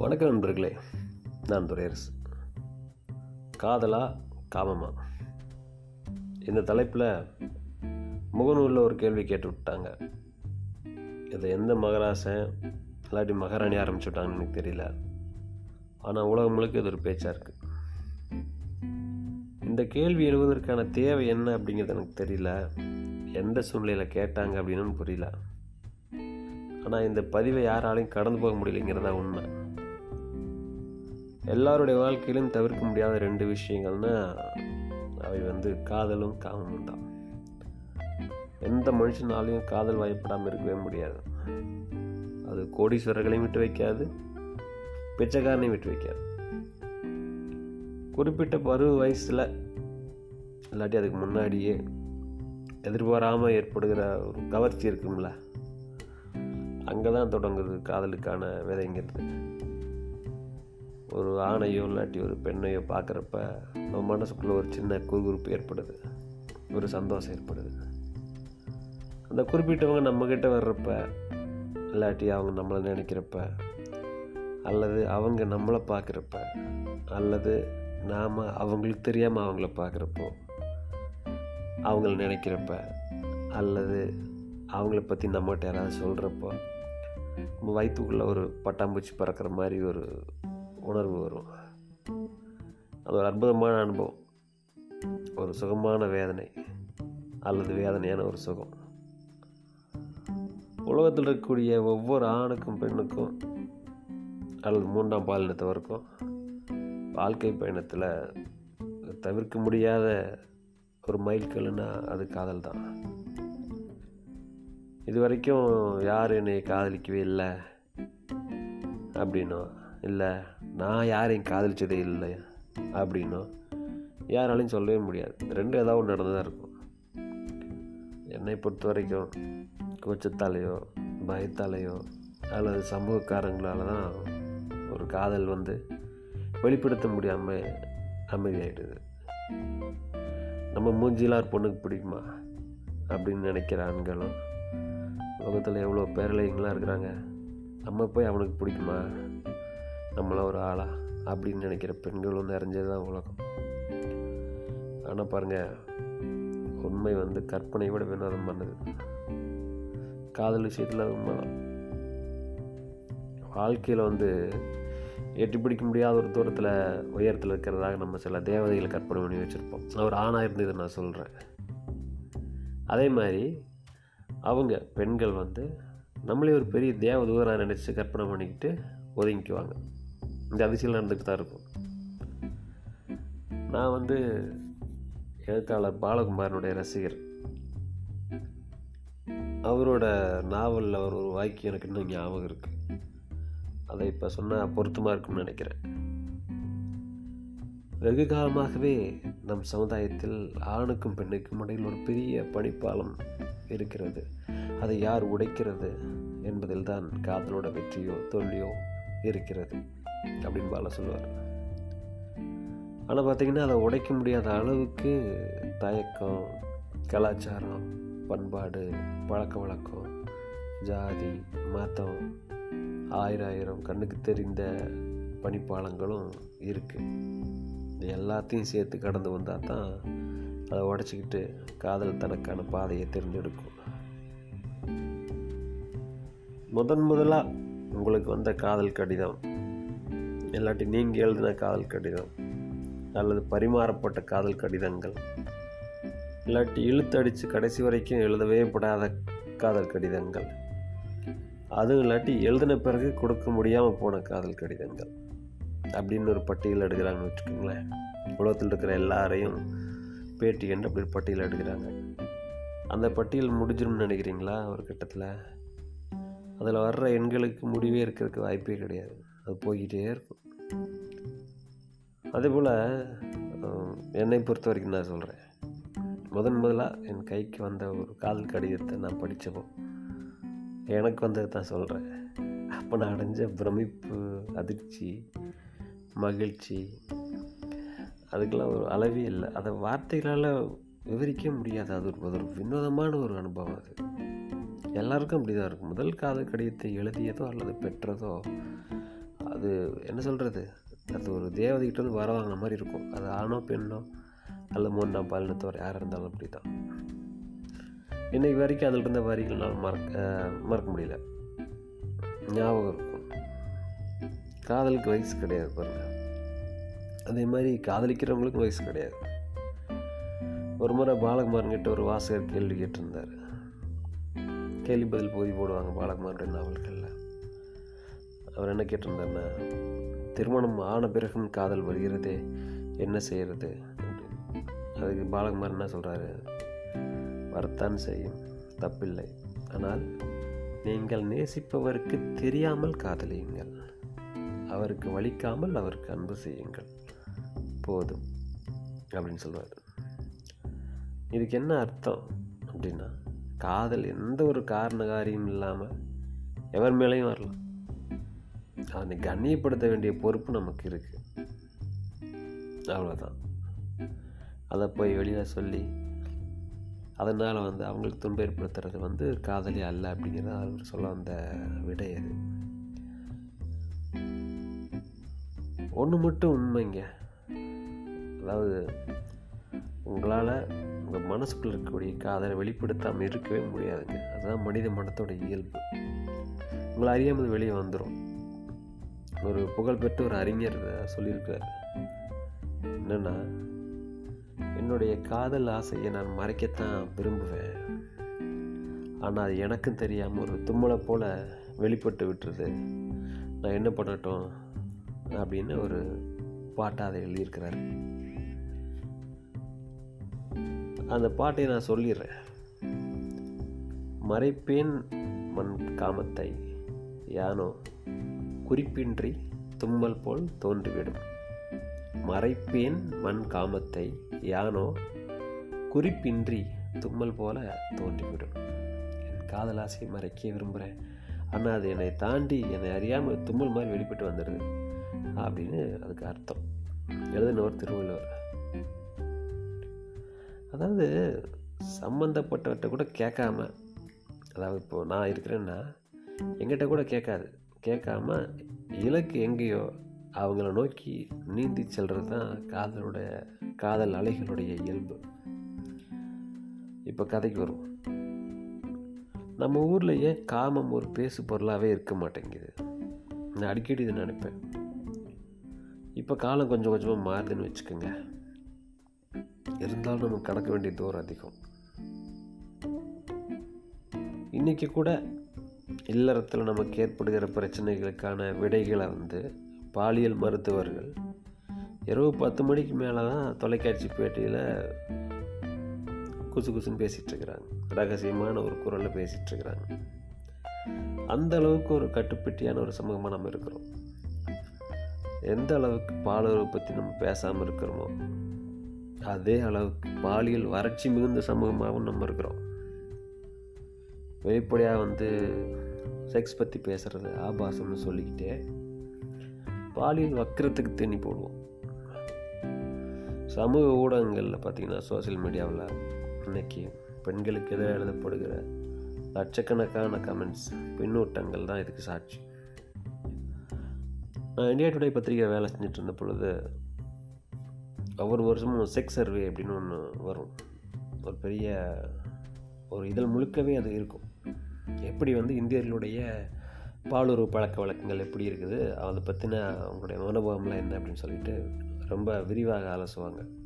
வணக்கம் நண்பர்களே. நான் துரையரசு. காதலா காமமா? இந்த தலைப்பில் முகநூலில் ஒரு கேள்வி கேட்டு விட்டாங்க இதை எந்த மகராசன் இல்லாட்டி மகாராணி ஆரம்பிச்சு விட்டாங்கன்னு எனக்கு தெரியல. ஆனால் உலகம் முழுக்க இது ஒரு பேச்சாக இருக்குது இந்த கேள்வி எழுவதற்கான தேவை என்ன அப்படிங்கிறது எனக்கு தெரியல. எந்த சூழ்நிலையில் கேட்டாங்க அப்படின்னு புரியல. ஆனால் இந்த பதிவை யாராலையும் கடந்து போக முடியலைங்கிறதா உண்மை. எல்லாருடைய வாழ்க்கையிலும் தவிர்க்க முடியாத ரெண்டு விஷயங்கள்னா அவை வந்து காதலும் காமமும் தான். எந்த மனுஷனாலையும் காதல் வயப்படாமல் இருக்கவே முடியாது. அது கோடீஸ்வரர்களையும் விட்டு வைக்காது பிச்சைக்காரனையும் விட்டு வைக்காது. குறிப்பிட்ட பருவ வயசில் இல்லாட்டி அதுக்கு முன்னாடியே எதிர்பாராமல் ஏற்படுகிற ஒரு கவர்ச்சி இருக்கும்ல அங்கே தான் தொடங்குது காதலுக்கான விதைங்கிறது ஒரு ஆணையோ இல்லாட்டி ஒரு பெண்ணையோ பார்க்குறப்ப நம்ம மனசுக்குள்ளே ஒரு சின்ன குறுகுறுப்பு ஏற்படுது. ஒரு சந்தோஷம் ஏற்படுது. அந்த குறிப்பிட்டவங்க நம்மக்கிட்ட வர்றப்ப இல்லாட்டி அவங்க நம்மளை நினைக்கிறப்ப அல்லது அவங்க நம்மளை பார்க்குறப்ப அல்லது நாம் அவங்களுக்கு தெரியாமல் அவங்கள பார்க்குறப்போ அவங்கள நினைக்கிறப்ப அல்லது அவங்கள பற்றி நம்மகிட்ட யாராவது சொல்கிறப்போ நம்ம வயிற்றுக்குள்ளே ஒரு பட்டாம்பூச்சி பறக்கிற மாதிரி ஒரு உணர்வு வரும். அது ஒரு அற்புதமான அனுபவம். ஒரு சுகமான வேதனை அல்லது வேதனையான ஒரு சுகம். உலகத்தில் இருக்கக்கூடிய ஒவ்வொரு ஆணுக்கும் பெண்ணுக்கும் அல்லது மூன்றாம் பாலினத்தவருக்கும் வாழ்க்கை பயணத்தில் தவிர்க்க முடியாத ஒரு மைல்கல்லுன்னா அது காதல் தான். இது வரைக்கும் யார் என்னை காதலிக்கவே இல்லை. அப்படின்னோ? இல்லை. நான் யாரையும் காதலிச்சதே இல்லை அப்படின்னா யாராலையும் சொல்லவே முடியாது. ரெண்டு ஏதாவது ஒன்று நடந்து தான் இருக்கும். என்னை பொறுத்த வரைக்கும் கோச்சத்தாலேயோ பயத்தாலேயோ அல்லது சமூகக்காரங்களால தான் ஒரு காதல் வந்து வெளிப்படுத்த முடியாமல் அமைதியாகிடுது நம்ம மூஞ்சிலாம் ஒரு பொண்ணுக்கு பிடிக்குமா அப்படின்னு நினைக்கிற ஆண்களும் உலகத்தில் எவ்வளோ பேரலைங்களாம் இருக்கிறாங்க. நம்ம போய் அவனுக்கு பிடிக்குமா? நம்மளாம் ஒரு ஆளா? அப்படின்னு நினைக்கிற பெண்களும் நிறைஞ்சது தான் உலகம். ஆனால் பாருங்கள் உண்மை வந்து கற்பனை விட வினோதம் பண்ணுது. காதல் விஷயத்தில் உண்மைதான். வாழ்க்கையில் வந்து எட்டி பிடிக்க முடியாத ஒரு தூரத்தில் உயரத்தில் இருக்கிறதாக நம்ம சில தேவதைகளை கற்பனை பண்ணி வச்சுருப்போம். அவர் ஆணாக இருந்தது நான் சொல்கிறேன் அதே மாதிரி அவங்க பெண்கள் வந்து நம்மளே ஒரு பெரிய தேவதூராக நினச்சி கற்பனை பண்ணிக்கிட்டு ஒதுங்கிக்குவாங்க. இந்த அதிசயம் நடந்துக்கிட்டு தான் இருக்கும். நான் வந்து எழுத்தாளர் பாலகுமாரனுடைய ரசிகர். அவரோட நாவலில் அவர் ஒரு வாக்கியம் எனக்கு இன்னும் ஞாபகம் இருக்குது அதை இப்போ சொன்னால் பொருத்தமாக இருக்கும்னு நினைக்கிறேன். வெகு காலமாகவே நம் சமுதாயத்தில் ஆணுக்கும் பெண்ணுக்கும் இடையில் ஒரு பெரிய பணிப்பாலம் இருக்கிறது. அதை யார் உடைக்கிறது என்பதில் தான் காதலோட வெற்றியோ தோல்வியோ இருக்கிறது. அப்படின்னு பால சொல்லுவார். ஆனால் பார்த்தீங்கன்னா அதை உடைக்க முடியாத அளவுக்கு தயக்கம் கலாச்சாரம் பண்பாடு பழக்க வழக்கம் ஜாதி மதம் ஆயிரம் ஆயிரம் கண்ணுக்கு தெரிந்த பனிப்பாலங்களும் இருக்குது எல்லாத்தையும் சேர்த்து கடந்து வந்தால் தான் அதை உடச்சிக்கிட்டு காதல் தனக்கான பாதையை தெரிஞ்செடுக்கும். முதன் முதலாக உங்களுக்கு வந்த காதல் கடிதம் இல்லாட்டி நீங்கள் எழுதின காதல் கடிதம் அல்லது பரிமாறப்பட்ட காதல் கடிதங்கள். இல்லாட்டி இழுத்தடித்து கடைசி வரைக்கும் எழுதவே படாத காதல் கடிதங்கள். அதுவும் இல்லாட்டி எழுதின பிறகு கொடுக்க முடியாமல் போன காதல் கடிதங்கள். அப்படின்னு ஒரு பட்டியல் எடுக்கிறாங்கன்னு வச்சுக்கோங்களேன். உலகத்தில் இருக்கிற எல்லாரையும் பேட்டி கண்டு அப்படி ஒரு பட்டியல் எடுக்கிறாங்க. அந்த பட்டியல் முடிஞ்சிடும்னு நினைக்கிறீங்களா ஒரு கட்டத்தில்? அதில் வர்ற எண்களுக்கு முடிவே இருக்கிறதுக்கு வாய்ப்பே கிடையாது. அது போய்கிட்டே இருக்கும். அதேபோல் என்னை பொறுத்த வரைக்கும் நான் சொல்கிறேன் முதன் முதலாக என் கைக்கு வந்த ஒரு காதல் கடிதத்தை நான் படித்தப்போ எனக்கு வந்தது தான் சொல்கிறேன் அப்போ நான் அடைஞ்ச பிரமிப்பு அதிர்ச்சி மகிழ்ச்சி அதுக்கெல்லாம் ஒரு அளவே இல்லை. அதை வார்த்தைகளால் விவரிக்க முடியாது. அது ஒரு ஒரு வினோதமான ஒரு அனுபவம் அது. எல்லாருக்கும் அப்படி தான் இருக்கும். முதல் காதல் கடிதத்தை எழுதியதோ அல்லது பெற்றதோ அது என்ன சொல்கிறது அது ஒரு தேவதைகிட்ட வந்து வர வாங்கின மாதிரி இருக்கும். அது ஆணோ பெண்ணோ அல்ல மூன்றாம் பாலினத்தவர் யாராக இருந்தாலும் அப்படி தான் இன்னைக்கு வரைக்கும் அதில் இருந்த வரிகள்னால் மறக்க மறக்க முடியல. ஞாபகம் இருக்கும். காதலுக்கு வயசு கிடையாது பாருங்க. அதே மாதிரி காதலிக்கிறவங்களுக்கும் வயசு கிடையாது. ஒரு முறை பாலகுமாரன் கிட்ட ஒரு வாசகர் கேள்வி கேட்டிருந்தார். கேள்வி பதில் போதி போடுவாங்க பாலகுமாரனுடைய நாவல்களில். அவர் என்ன கேட்டிருந்தாருன்னா திருமணம் ஆன பிறகும் காதல் வருகிறதே என்ன செய்கிறது? அப்படின்னு அதுக்கு பாலகுமார் என்ன சொல்கிறாரு வரத்தான் செய்யும் தப்பில்லை. ஆனால் நீங்கள் நேசிப்பவருக்கு தெரியாமல் காதலியுங்கள். அவருக்கு வலிக்காமல் அவருக்கு அன்பு செய்யுங்கள். போதும் அப்படின்னு சொல்லுவார் இதுக்கு என்ன அர்த்தம் அப்படின்னா காதல் எந்த ஒரு காரண காரியம் இல்லாமல் எவர் மேலேயும் வரலாம். அதனை கண்ணியப்படுத்த வேண்டிய பொறுப்பு நமக்கு இருக்குது அவ்வளோதான் அதை போய் வெளியில் சொல்லி அதனால் வந்து அவங்களுக்கு துன்பம் ஏற்படுத்துறது வந்து காதலி அல்ல அப்படிங்கிறத அவர் சொல்ல வந்த விடை அது. ஒன்று மட்டும் உண்மைங்க. அதாவது உங்களால் உங்கள் மனசுக்குள்ள இருக்கக்கூடிய காதலை வெளிப்படுத்தாமல் இருக்கவே முடியாதுங்க. அதுதான் மனித மனத்தோட இயல்பு. உங்களை அறியாமல் வெளியே வந்துடும் ஒரு புகழ்பெற்ற ஒரு அறிஞர் சொல்லியிருக்கிறார் என்னென்னா என்னுடைய காதல் ஆசையை நான் மறைக்கத்தான் விரும்புவேன். ஆனால் அது எனக்கும் தெரியாமல் ஒரு தும்மலை போல் வெளிப்பட்டு விட்டுருது. நான் என்ன பண்ணட்டும்? அப்படின்னு ஒரு பாட்டை அதை எழுதியிருக்கிறார். அந்த பாட்டை நான் சொல்லிடுறேன். மறைப்பேன் மண் காமத்தை யானோ குறிப்பின்றி தும்மல் போல் தோன்றிவிடும். மறைப்பேன் மண் காமத்தை யானோ? குறிப்பின்றி தும்மல் போல தோன்றிவிடும். என் காதலாசையை மறைக்க விரும்புகிறேன். ஆனால் அது என்னை தாண்டி என்னை அறியாமல் தும்மல் மாதிரி வெளிப்பட்டு வந்துடுது அப்படின்னு அதுக்கு அர்த்தம். எழுதினவர் திருவள்ளுவர். அதாவது சம்மந்தப்பட்டவர்கிட்ட கூட கேட்காம அதாவது இப்போது நான் இருக்கிறேன்னா எங்கிட்ட கூட கேட்காது. கேட்காம இலக்கு எங்கேயோ அவங்கள நோக்கி நீந்தி செல்கிறது தான் காதலோட காதல் அலைகளுடைய இயல்பு. இப்போ கதைக்கு வருவோம். நம்ம ஊரில் ஏன் காமம் ஒரு பேசு பொருளாகவே இருக்க மாட்டேங்குது. நான் அடிக்கடி இதை நினைப்பேன். இப்போ காலம் கொஞ்சம் கொஞ்சமாக மாறுதுன்னு வச்சுக்கோங்க. இருந்தாலும் நமக்கு கடக்க வேண்டிய தூரம் அதிகம். இன்றைக்கி கூட இல்லறத்தில் நமக்கு ஏற்படுகிற பிரச்சனைகளுக்கான விடைகளை வந்து பாலியல் மருத்துவர்கள் இரவு பத்து மணிக்கு மேலே தான் தொலைக்காட்சி பேட்டியில் குசு குசுன்னு பேசிகிட்ருக்குறாங்க ரகசியமான ஒரு குரலில் பேசிகிட்ருக்குறாங்க அந்த அளவுக்கு ஒரு கட்டுப்பட்டியான ஒரு சமூகமாக நம்ம இருக்கிறோம். எந்த அளவுக்கு பாலுறவு பற்றி நம்ம பேசாமல் இருக்கிறோமோ அதே அளவுக்கு பாலியல் வறட்சி மிகுந்த சமூகமாகவும் நம்ம இருக்கிறோம். வெளிப்படையாக வந்து செக்ஸ் பற்றி பேசுகிறது ஆபாசம்னு சொல்லிக்கிட்டே பாலியல் வக்கரத்துக்கு தண்ணி போடுவோம். சமூக ஊடகங்களில் பார்த்திங்கன்னா சோசியல் மீடியாவில் இன்னைக்கு பெண்களுக்கு எதிராக எழுதப்படுகிற லட்சக்கணக்கான கமெண்ட்ஸ் பின்னூட்டங்கள் தான் இதுக்கு சாட்சி. நான் இந்தியா டுடே பத்திரிகை வேலை செஞ்சுட்டு இருந்த பொழுது ஒவ்வொரு வருஷமும் செக்ஸ் சர்வே அப்படின்னு ஒன்று வரும். ஒரு பெரிய ஒரு இதழ் முழுக்கவே அது இருக்கும். எப்படி வந்து இந்தியர்களுடைய பாலுறவு பழக்க வழக்கங்கள் எப்படி இருக்குது அதை பற்றின அவங்களுடைய அனுபவம்லாம் என்ன அப்படின்னு சொல்லிட்டு ரொம்ப விரிவாக ஆலோசுவாங்க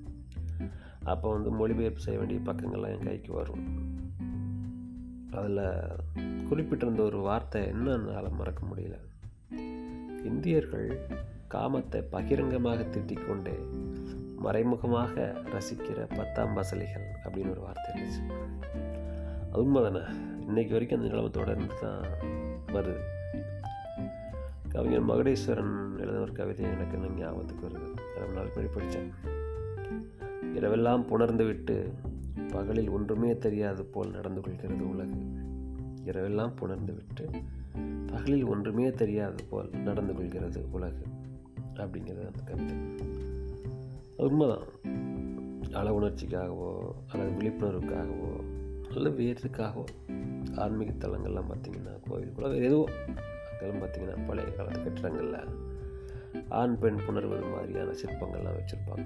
அப்போ வந்து மொழிபெயர்ப்பு செய்ய வேண்டிய பக்கங்கள்லாம் என் கைக்கு வரும். அதில் குறிப்பிட்டிருந்த ஒரு வார்த்தை என்னன்னால மறக்க முடியல. இந்தியர்கள் காமத்தை பகிரங்கமாக திட்டிக்கொண்டே மறைமுகமாக ரசிக்கிற பத்தாம் பசலிகள் அப்படின்னு ஒரு வார்த்தை இருந்துச்சு. அது உண்மைதானே? தானே இன்னைக்கு வரைக்கும் அந்த நிலைமை தொடர்ந்து தான் வருது. கவிஞர் மகுடேஸ்வரன் எழுத ஒரு கவிதை எனக்கு இன்னும் ஞாபகத்துக்கு வருது. ரொம்ப நாள் முன்னாடி படித்தேன். இரவெல்லாம் புணர்ந்து விட்டு பகலில் ஒன்றுமே தெரியாது போல் நடந்து கொள்கிறது உலகு. இரவெல்லாம் புணர்ந்து விட்டு பகலில் ஒன்றுமே தெரியாது போல் நடந்து கொள்கிறது உலகு அப்படிங்கிறது அந்த கவிதை. உண்மைதான். அள உணர்ச்சிக்காகவோ அல்லது விழிப்புணர்வுக்காகவோ நல்ல வேறுக்காகவோ ஆன்மீக தலங்கள்லாம் பார்த்திங்கன்னா கோவிலுக்குள்ள வேறு எதுவோ அங்கெல்லாம் பார்த்திங்கன்னா பழைய காலத்து கட்டிடங்களில் ஆண் பெண் புணர்வது மாதிரியான சிற்பங்கள்லாம் வச்சுருப்பாங்க.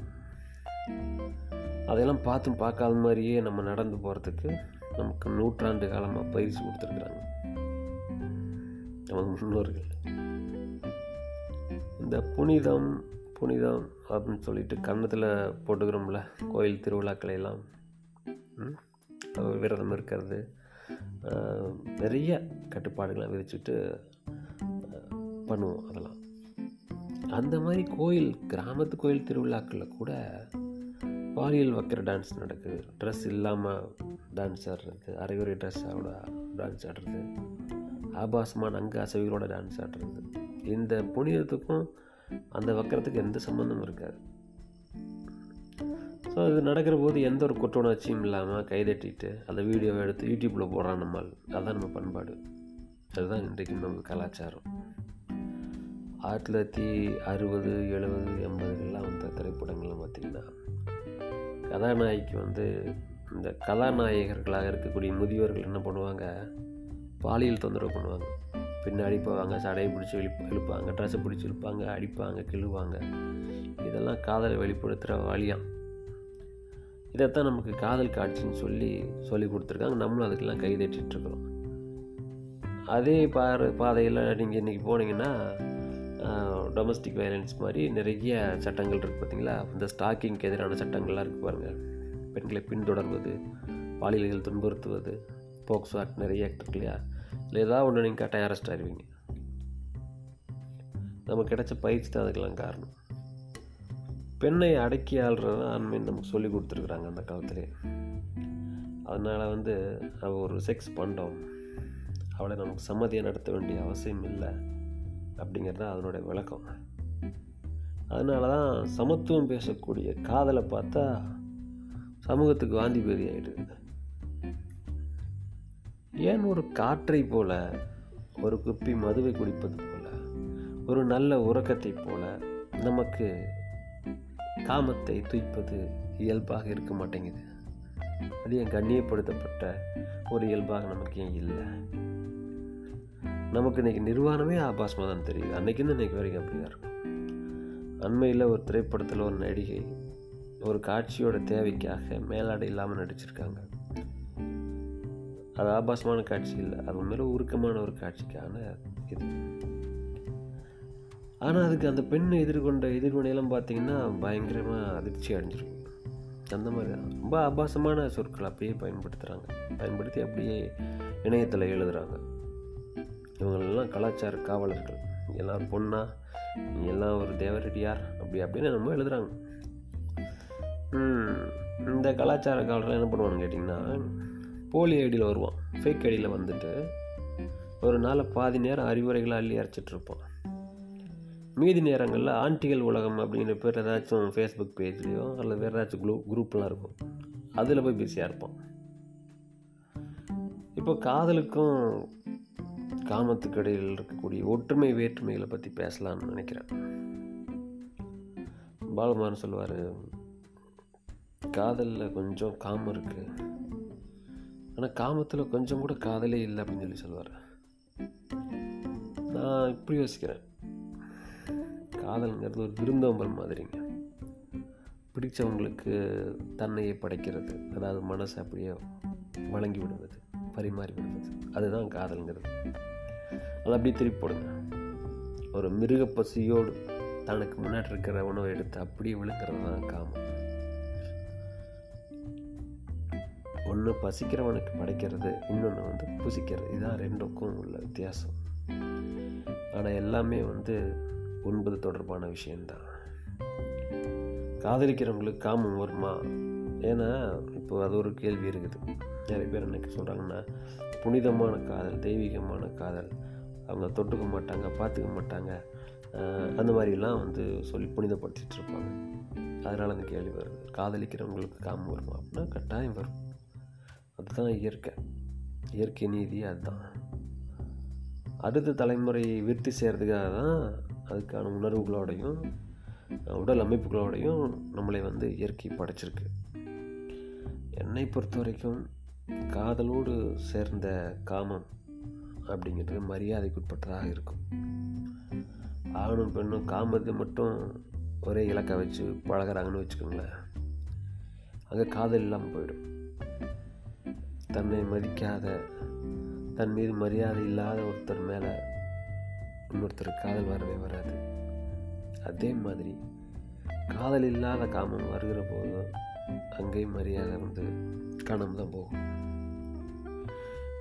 அதையெல்லாம் பார்த்தும் பார்க்காத மாதிரியே நம்ம நடந்து போகிறதுக்கு நமக்கு நூற்றாண்டு காலமாக பயிற்சி கொடுத்துருக்குறாங்க. நமக்கு முன்னோர்கள். இந்த புனிதம் புனிதம் அப்படின்னு சொல்லிட்டு கன்னத்தில் போட்டுக்கிறோம்ல கோயில் திருவிழாக்களை எல்லாம். ம், விரதம் இருக்கிறது. நிறைய கட்டுப்பாடுகளை விதிச்சுட்டு பண்ணுவோம் அதெல்லாம். அந்த மாதிரி கோயில் கிராமத்து கோயில் திருவிழாக்களில் கூட பாலியல் வைக்கிற டான்ஸ் நடக்குது. ட்ரெஸ் இல்லாமல் டான்ஸ் ஆடுறது அரைகுறை ட்ரெஸ்ஸோட டான்ஸ் ஆடுறது ஆபாசமான அங்க அசைவுகளோட டான்ஸ் ஆடுறது. இந்த புனிதத்துக்கும் அந்த வக்கரத்துக்கு எந்த சம்மந்தமும் இருக்காது. ஸோ இது நடக்கிற போது எந்த ஒரு குற்ற உணர்ச்சியும் இல்லாமல் கைதட்டிட்டு அந்த வீடியோவை எடுத்து யூடியூப்பில் போடுறான் நம்ம அதுதான் நம்ம பண்பாடு. அதுதான் இன்றைக்கு நம்ம கலாச்சாரம். ஆயிரத்தி தொள்ளாயிரத்தி அறுபது எழுபது எண்பதுகள்லாம் வந்த திரைப்படங்கள்லாம் பார்த்திங்கன்னா கதாநாயகிக்கு வந்து இந்த கதாநாயகர்களாக இருக்கக்கூடிய முதியோர்கள் என்ன பண்ணுவாங்க? பாலியல் தொந்தரவு பண்ணுவாங்க. பின்னாடி போவாங்க சடையை பிடிச்சி இழுப்பு இழுப்பாங்க ட்ரெஸ்ஸை பிடிச்சி இழுப்பாங்க அடிப்பாங்க கிழுவாங்க இதெல்லாம் காதலை வெளிப்படுத்துகிற வழியாக இதைத்தான் நமக்கு காதல் காட்சின்னு சொல்லி சொல்லி கொடுத்துருக்காங்க. நம்மளும் அதுக்கெல்லாம் கை தட்டிட்டு இருக்கிறோம் அதே பாரு பாதையில் நீங்கள் இன்றைக்கி போனீங்கன்னா டொமஸ்டிக் வயலன்ஸ் மாதிரி நிறைய சட்டங்கள் இருக்குது பார்த்தீங்களா இந்த ஸ்டாக்கிங்க்கு எதிரான சட்டங்கள்லாம் இருக்குது பாருங்கள் பெண்களை பின்தொடர்வது பாலியல்கள் துன்புறுத்துவது போக்சோ ஆக்ட் நிறைய ஆக்ட் இருக்கு இல்லையா? இல்லை ஏதாவது ஒன்று நீங்கள் கட்டாயம் அரெஸ்ட் ஆயிடுவீங்க நமக்கு கிடைச்ச பயிற்சி தான் அதுக்கெல்லாம் காரணம். பெண்ணை அடக்கி ஆள்றது ஆண்மைன்னு நமக்கு சொல்லி கொடுத்துருக்குறாங்க அந்த காலத்திலே. அதனால் வந்து அவள் ஒரு செக்ஸ் பண்டம் அவளை நமக்கு சம்மதியை நடத்த வேண்டிய அவசியம் இல்லை அப்படிங்கிறது தான் அதனுடைய விளக்கம். அதனால தான் சமத்துவம் பேசக்கூடிய காதலை பார்த்தா சமூகத்துக்கு வாந்தி பேதி ஆகிடுது ஏன் ஒரு காற்றை போல ஒரு குப்பி மதுவை குடிப்பது போல ஒரு நல்ல உறக்கத்தை போல நமக்கு காமத்தை துய்ப்பது இயல்பாக இருக்க மாட்டேங்குது. அது ஏன் கண்ணியப்படுத்தப்பட்ட ஒரு இயல்பாக நமக்கு ஏன் இல்லை? நமக்கு இன்னைக்கு நிர்வாணமே ஆபாசமாக தான் தெரியுது. அன்னைக்குன்னு இன்றைக்கி வரைக்கும் அப்படி தான் இருக்கும். அண்மையில் ஒரு திரைப்படத்தில் ஒரு நடிகை ஒரு காட்சியோட தேவைக்காக மேலாடை இல்லாமல் நடிச்சிருக்காங்க. அது ஆபாசமான காட்சி இல்லை. அது உண்மையில உருக்கமான ஒரு காட்சிக்கான இது. ஆனால் அதுக்கு அந்த பெண் எதிர்கொண்ட எதிர்வினையெல்லாம் பார்த்தீங்கன்னா பயங்கரமாக அதிர்ச்சி அடைஞ்சிருக்கும் அந்த மாதிரி தான். ரொம்ப ஆபாசமான சொற்கள் அப்படியே பயன்படுத்துகிறாங்க பயன்படுத்தி அப்படியே இணையத்தில் எழுதுகிறாங்க இவங்களெல்லாம் கலாச்சார காவலர்கள். எல்லாம் பொண்ணா எல்லாம் ஒரு தேவரெடியார் அப்படி அப்படின்னு நம்ம எழுதுகிறாங்க இந்த கலாச்சார காவலர்கள் என்ன பண்ணுவான்னு கேட்டிங்கன்னா போலி ஐடியில் வருவான். ஃபேக் ஐடியில் வந்துட்டு ஒரு நாளை பாதி நேரம் அறிவுரைகளை அள்ளி அரைச்சிட்ருப்பான் மீதி நேரங்களில் ஆண்டிகள் உலகம் அப்படிங்கிற பேர் ஏதாச்சும் ஃபேஸ்புக் பேஜ்லேயோ அல்லது வேறு ஏதாச்சும் குரூப் குரூப்லாம் இருக்கும். அதில் போய் பிஸியாக இருப்போம். இப்போ காதலுக்கும் காமத்துக்கு இடையில் இருக்கக்கூடிய ஒற்றுமை வேற்றுமைகளை பற்றி பேசலாம்னு நினைக்கிறேன். பாலகுமாரன் சொல்லுவார் காதலில் கொஞ்சம் காமம் இருக்குது ஆனால் காமத்தில் கொஞ்சம் கூட காதலே இல்லை அப்படின்னு சொல்லி சொல்லுவார். நான் இப்படி யோசிக்கிறேன். காதல்ங்கிறது ஒரு விருந்தோம்பல் மாதிரிங்க. பிடிச்சவங்களுக்கு தன்னையை படைக்கிறது அதாவது மனசை அப்படியே வழங்கி விடுவது பரிமாறி விடுவது. அதுதான் காதல்ங்கிறது. அதை அப்படியே திருப்பி போடுங்க. ஒரு மிருக பசியோடு தனக்கு முன்னாடி இருக்கிற உணவை எடுத்து அப்படியே விழுக்கிறது தான் காமம். ஒன்று பசிக்கிறவனுக்கு படைக்கிறது இன்னொன்று வந்து புசிக்கிறது. இதுதான் ரெண்டுக்கும் உள்ள வித்தியாசம். ஆனால் எல்லாமே வந்து உண்பது தொடர்பான விஷயந்தான். காதலிக்கிறவங்களுக்கு காமம் வருமா? ஏன்னா இப்போ அது ஒரு கேள்வி இருக்குது. நிறைய பேர் எனக்கு சொல்கிறாங்கன்னா புனிதமான காதல் தெய்வீகமான காதல். அவங்க தொட்டுக்க மாட்டாங்க பார்த்துக்க மாட்டாங்க. அந்த மாதிரிலாம் வந்து சொல்லி புனிதப்படுத்திட்டு இருப்பாங்க. அதனால் அந்த கேள்வி வருது. காதலிக்கிறவங்களுக்கு காமம் வருமா? அப்படின்னா கட்டாயம் வரும். அதுதான் இயற்கை. இயற்கை நீதி அதுதான். அடுத்த தலைமுறையை விருத்தி செய்கிறதுக்காக தான் அதுக்கான உணர்வுகளோடையும் உடல் அமைப்புகளோடையும் நம்மளை வந்து இயற்கை படைச்சிருக்கு. என்னை பொறுத்த வரைக்கும் காதலோடு சேர்ந்த காமம் அப்படிங்கிறது மரியாதைக்குட்பட்டதாக இருக்கும். ஆணும் பெண்ணும் காமத்தை மட்டும் ஒரே இலக்கை வச்சு பழகிறாங்கன்னு வச்சுக்கோங்களேன். அங்கே காதல் இல்லாமல் போயிடும். தன்னை மதிக்காத தன் மீது மரியாதை இல்லாத ஒருத்தர் மேலே இன்னொருத்தர் காதல் வரவே வராது. அதே மாதிரி காதல் இல்லாத காமம் வருகிற போது அங்கேயும் மரியாதை வந்து காணாமல் தான் போகும்.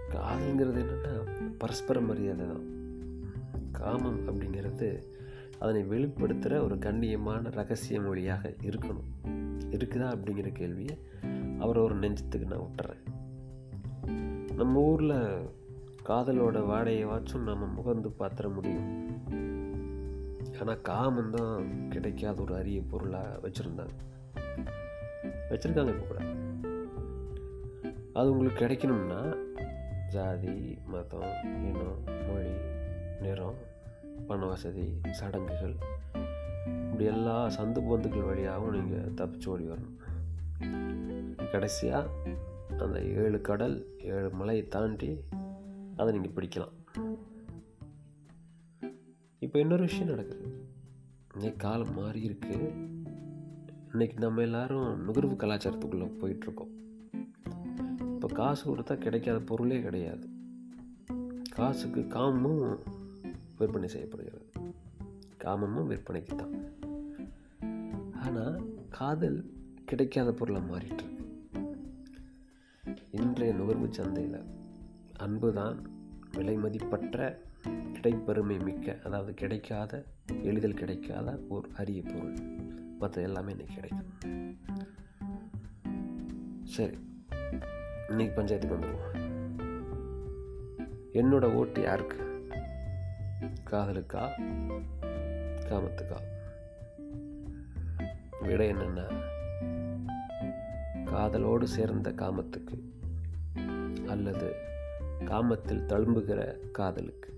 காதல்ங்கிறது என்னென்னா பரஸ்பர மரியாதை தான். காமம் அப்படிங்கிறது அதனை வெளிப்படுத்துகிற ஒரு கண்ணியமான ரகசிய மொழியாக இருக்கணும். இருக்குதா அப்படிங்கிற கேள்வியை அவரை ஒரு நெஞ்சத்துக்கு நான் விட்டுறேன். நம்ம ஊரில் காதலோட வாடையவாச்சும் நம்ம முகந்து பார்த்துட முடியும். ஆனால் காமம் தான் கிடைக்காத ஒரு அரிய பொருளாக வச்சுருந்தாங்க. வச்சுருக்காங்க இப்போ கூட. அது உங்களுக்கு கிடைக்கணும்னா ஜாதி மதம் இனம் மொழி நிறம் பண வசதி சடங்குகள் இப்படி எல்லா சந்து பொந்துக்கள் வழியாகவும் நீங்கள் தப்பிச்சு ஓடி வரணும். கடைசியாக அந்த ஏழு கடல் ஏழு மலையை தாண்டி அதை நீங்கள் பிடிக்கலாம். இப்போ இன்னொரு விஷயம் நடக்குது. இன்னைக்கு காலம் மாறி இருக்கு. இன்னைக்கு நம்ம எல்லாரும் நுகர்வு கலாச்சாரத்துக்குள்ளே போயிட்டுருக்கோம். இப்போ காசு கொடுத்தா கிடைக்காத பொருளே கிடையாது. காசுக்கு காமமும் விற்பனை செய்யப்படுகிறது. காமமும் விற்பனைக்கு தான். ஆனால் காதல் கிடைக்காத பொருளாக மாறிட்டுருக்கு இன்றைய நுகர்வு சந்தையில் அன்பு தான் கிடைப்பெருமை மிக்க அதாவது கிடைக்காத எளிதில் கிடைக்காத ஒரு அரிய பொருள். மற்ற எல்லாமே இன்னைக்கு கிடைக்கும். சரி இன்னைக்கு பஞ்சாயத்துக்கு வந்துடுவோம் என்னோட ஓட்டு யாருக்கு? காதலுக்கா? காமத்துக்கா? விட என்னென்ன காதலோடு சேர்ந்த காமத்துக்கு அல்லது காமத்தில் தழும்புகிற காதலுக்கு.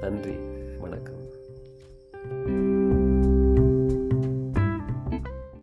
நன்றி வணக்கம்.